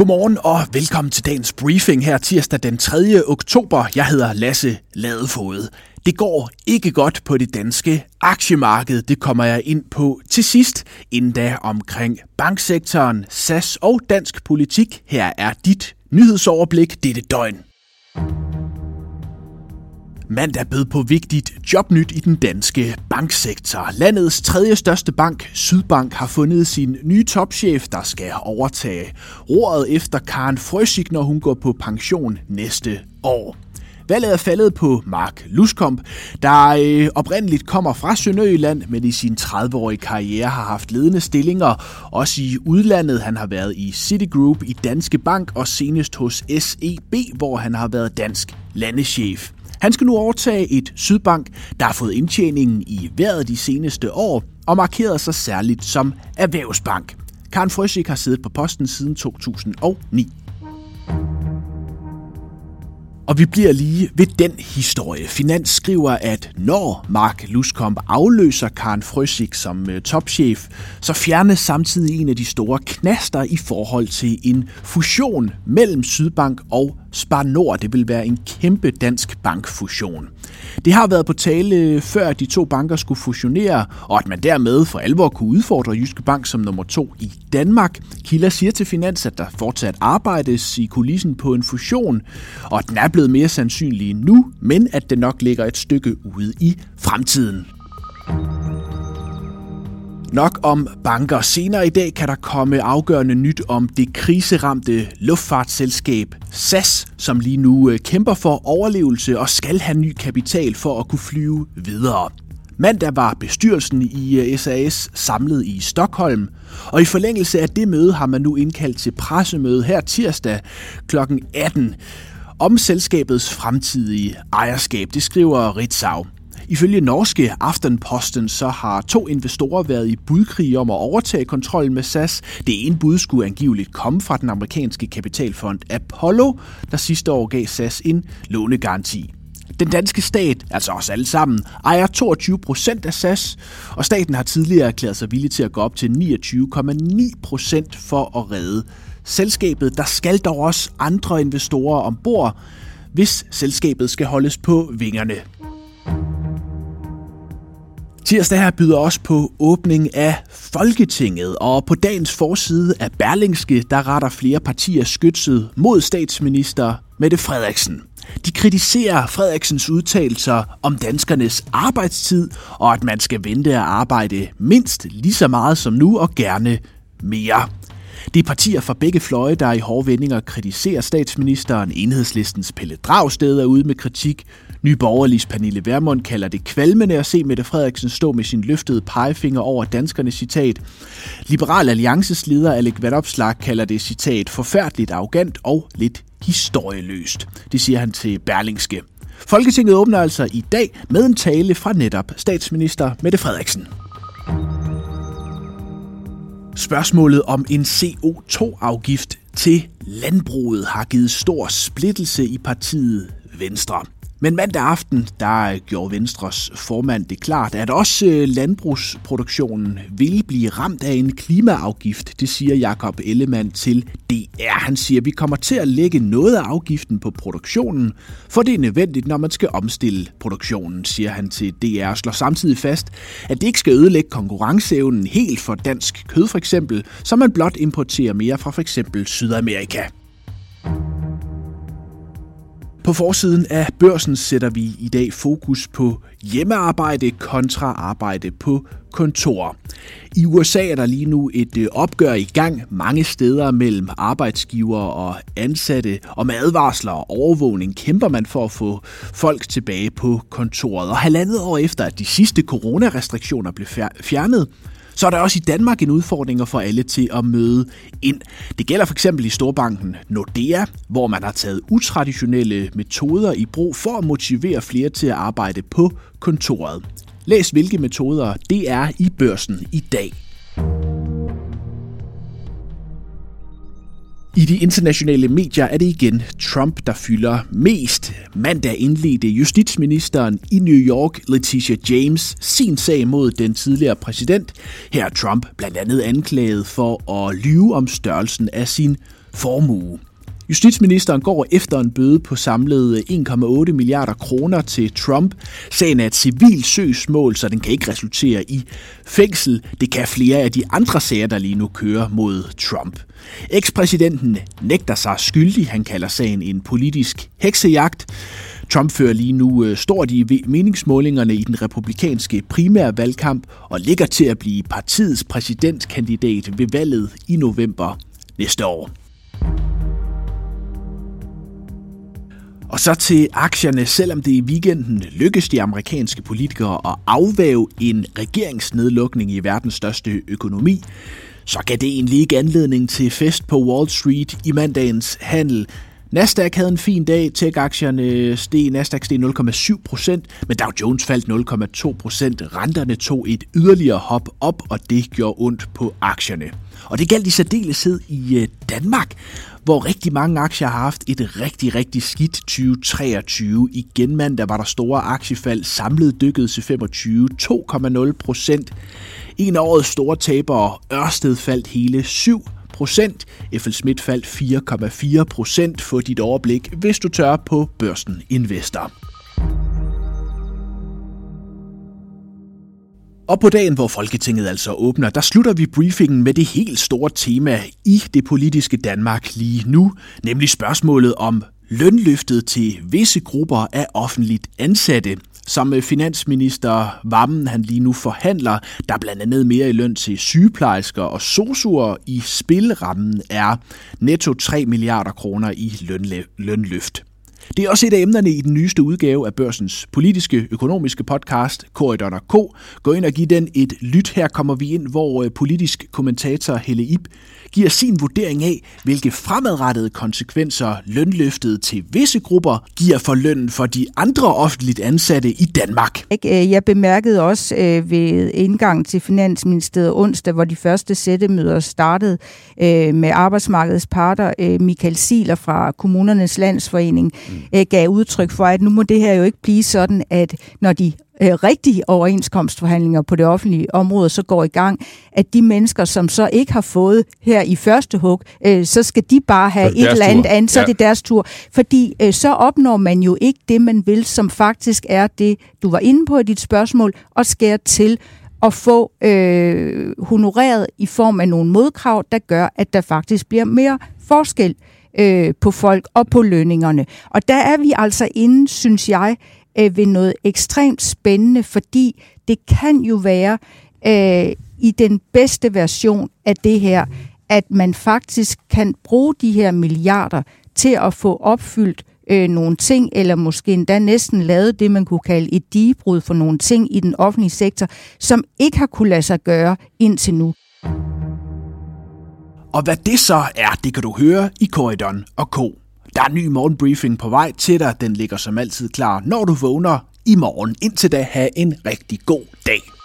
Godmorgen og velkommen til dagens briefing her tirsdag den 3. oktober. Jeg hedder Lasse Ladefod. Det går ikke godt på det danske aktiemarked. Det kommer jeg ind på til sidst. Inden da omkring banksektoren, SAS og dansk politik. Her er dit nyhedsoverblik dette døgn. Mandag bød på vigtigt jobnyt i den danske banksektor. Landets tredje største bank, Sydbank, har fundet sin nye topchef, der skal overtage roret efter Karen Frøsik, når hun går på pension næste år. Valget er faldet på Mark Luskomp, der øh, oprindeligt kommer fra Sønderjylland, men i sin 30-årige karriere har haft ledende stillinger, også i udlandet. Han har været i Citigroup, i Danske Bank og senest hos SEB, hvor han har været dansk landeschef. Han skal nu overtage et Sydbank, der har fået indtjeningen i vejret de seneste år og markeret sig særligt som erhvervsbank. Karen Frøsik har siddet på posten siden 2009. Og vi bliver lige ved den historie. Finans skriver, at når Mark Luskomp afløser Karen Frøsik som øh, topchef, så fjernes samtidig en af de store knaster i forhold til en fusion mellem Sydbank og Spar Nord. Det vil være en kæmpe dansk bankfusion. Det har været på tale øh, før de to banker skulle fusionere, og at man dermed for alvor kunne udfordre Jyske Bank som nummer to i Danmark. Kilder siger til Finans, at der fortsat arbejdes i kulissen på en fusion, og at den er blevet mere sandsynlig nu, men at den nok ligger et stykke ude i fremtiden. Nok om banker. Senere i dag kan der komme afgørende nyt om det kriseramte luftfartsselskab SAS, som lige nu øh, kæmper for overlevelse og skal have ny kapital for at kunne flyve videre. Mandag var bestyrelsen i øh, SAS samlet i Stockholm, og i forlængelse af det møde har man nu indkaldt til pressemøde her tirsdag kl. 18 om selskabets fremtidige ejerskab. Det skriver Ritzau. Ifølge norske Aftenposten så har to investorer været i budkrig om at overtage kontrollen med SAS. Det ene bud skulle angiveligt komme fra den amerikanske kapitalfond Apollo, der sidste år gav SAS en lånegaranti. Den danske stat, altså os alle sammen, ejer 22 procent af SAS, og staten har tidligere erklæret sig villig til at gå op til 29,9 procent for at redde selskabet. Der skal dog også andre investorer ombord, hvis selskabet skal holdes på vingerne. Tirsdag her byder også på åbning af Folketinget, og på dagens forside af Berlingske, der retter flere partier skytset mod statsminister Mette Frederiksen. De kritiserer Frederiksens udtalelser om danskernes arbejdstid, og at man skal vente at arbejde mindst lige så meget som nu, og gerne mere. Det er partier fra begge fløje, der i hårde vendinger kritiserer statsministeren. Enhedslistens Pelle Dragsted er ude med kritik. Ny borgerligs Pernille Vermund kalder det kvalmende at se Mette Frederiksen stå med sin løftede pegefinger over danskernes citat. Liberal Alliances leder Alec Vandopslag kalder det citat forfærdeligt arrogant og lidt historieløst. Det siger han til Berlingske. Folketinget åbner altså i dag med en tale fra netop statsminister Mette Frederiksen. Spørgsmålet om en CO2-afgift til landbruget har givet stor splittelse i partiet Venstre. Men mandag aften, der gjorde Venstres formand det klart, at også øh, landbrugsproduktionen vil blive ramt af en klimaafgift. Det siger Jakob Ellemann til DR. Han siger, at vi kommer til at lægge noget af afgiften på produktionen, for det er nødvendigt, når man skal omstille produktionen, siger han til DR. Og slår samtidig fast, at det ikke skal ødelægge konkurrenceevnen helt for dansk kød for eksempel, så man blot importerer mere fra for eksempel Sydamerika. På forsiden af børsen sætter vi i dag fokus på hjemmearbejde kontra arbejde på kontor. I USA er der lige nu et øh, opgør i gang mange steder mellem arbejdsgiver og ansatte, og med advarsler og overvågning kæmper man for at få folk tilbage på kontoret. Og halvandet år efter, at de sidste coronarestriktioner blev fjernet, så er der også i Danmark en udfordring for alle til at møde ind. Det gælder for eksempel i storbanken Nordea, hvor man har taget utraditionelle metoder i brug for at motivere flere til at arbejde på kontoret. Læs hvilke metoder det er i børsen i dag. I de internationale medier er det igen Trump, der fylder mest. Mandag indledte justitsministeren i New York, Letitia James, sin sag mod den tidligere præsident. Her er Trump blandt andet anklaget for at lyve om størrelsen af sin formue. Justitsministeren går efter en bøde på samlet 1,8 milliarder kroner til Trump. Sagen er et civil søgsmål, så den kan ikke resultere i fængsel. Det kan flere af de andre sager, der lige nu kører mod Trump. Ekspræsidenten nægter sig skyldig. Han kalder sagen en politisk heksejagt. Trump fører lige nu øh, stort i meningsmålingerne i den republikanske primærvalgkamp og ligger til at blive partiets præsidentkandidat ved valget i november næste år. Og så til aktierne, selvom det i weekenden lykkedes de amerikanske politikere at afvæve en regeringsnedlukning i verdens største økonomi, så gav det egentlig ikke anledning til fest på Wall Street i mandagens handel. Nasdaq havde en fin dag, tech-aktierne steg, Nasdaq steg 0,7 procent, men Dow Jones faldt 0,2 procent. Renterne tog et yderligere hop op, og det gjorde ondt på aktierne. Og det galt i særdeleshed i øh, Danmark, hvor rigtig mange aktier har haft et rigtig, rigtig skidt 2023. Igen mandag var der store aktiefald, samlet dykket til 25, 2,0 procent. En af årets store tabere, Ørsted, faldt hele 7 procent. FL Schmidt faldt 4,4 procent. Få dit overblik, hvis du tør på Børsen Investor. Og på dagen, hvor Folketinget altså åbner, der slutter vi briefingen med det helt store tema i det politiske Danmark lige nu, nemlig spørgsmålet om lønløftet til visse grupper af offentligt ansatte, som finansminister Vammen han lige nu forhandler, der blandt andet mere i løn til sygeplejersker og sosuer i spilrammen er netto 3 milliarder kroner i lønløft. Det er også et af emnerne i den nyeste udgave af Børsens politiske økonomiske podcast, Korridor K. Gå ind og giv den et lyt. Her kommer vi ind, hvor øh, politisk kommentator Helle Ip giver sin vurdering af, hvilke fremadrettede konsekvenser lønløftet til visse grupper giver for lønnen for de andre offentligt ansatte i Danmark. Øh, jeg bemærkede også øh, ved indgang til Finansministeriet onsdag, hvor de første sættemøder startede med arbejdsmarkedets parter. Michael Siler fra Kommunernes Landsforening mm. Gav udtryk for, at nu må det her jo ikke blive sådan, at når de øh, rigtige overenskomstforhandlinger på det offentlige område så går i gang, at de mennesker, som så ikke har fået her i første hug, øh, så skal de bare have et eller andet andet, så ja. er det deres tur. Fordi øh, så opnår man jo ikke det, man vil, som faktisk er det, du var inde på i dit spørgsmål, og skære til at få øh, honoreret i form af nogle modkrav, der gør, at der faktisk bliver mere forskel øh, på folk og på lønningerne. Og der er vi altså inde, synes jeg, øh, ved noget ekstremt spændende, fordi det kan jo være øh, i den bedste version af det her, at man faktisk kan bruge de her milliarder til at få opfyldt øh, nogle ting, eller måske endda næsten lavet det, man kunne kalde et digebrud for nogle ting i den offentlige sektor, som ikke har kunne lade sig gøre indtil nu. Og hvad det så er, det kan du høre i Korridoren og K. Der er en ny morgenbriefing på vej til dig. Den ligger som altid klar, når du vågner i morgen. Indtil da, have en rigtig god dag.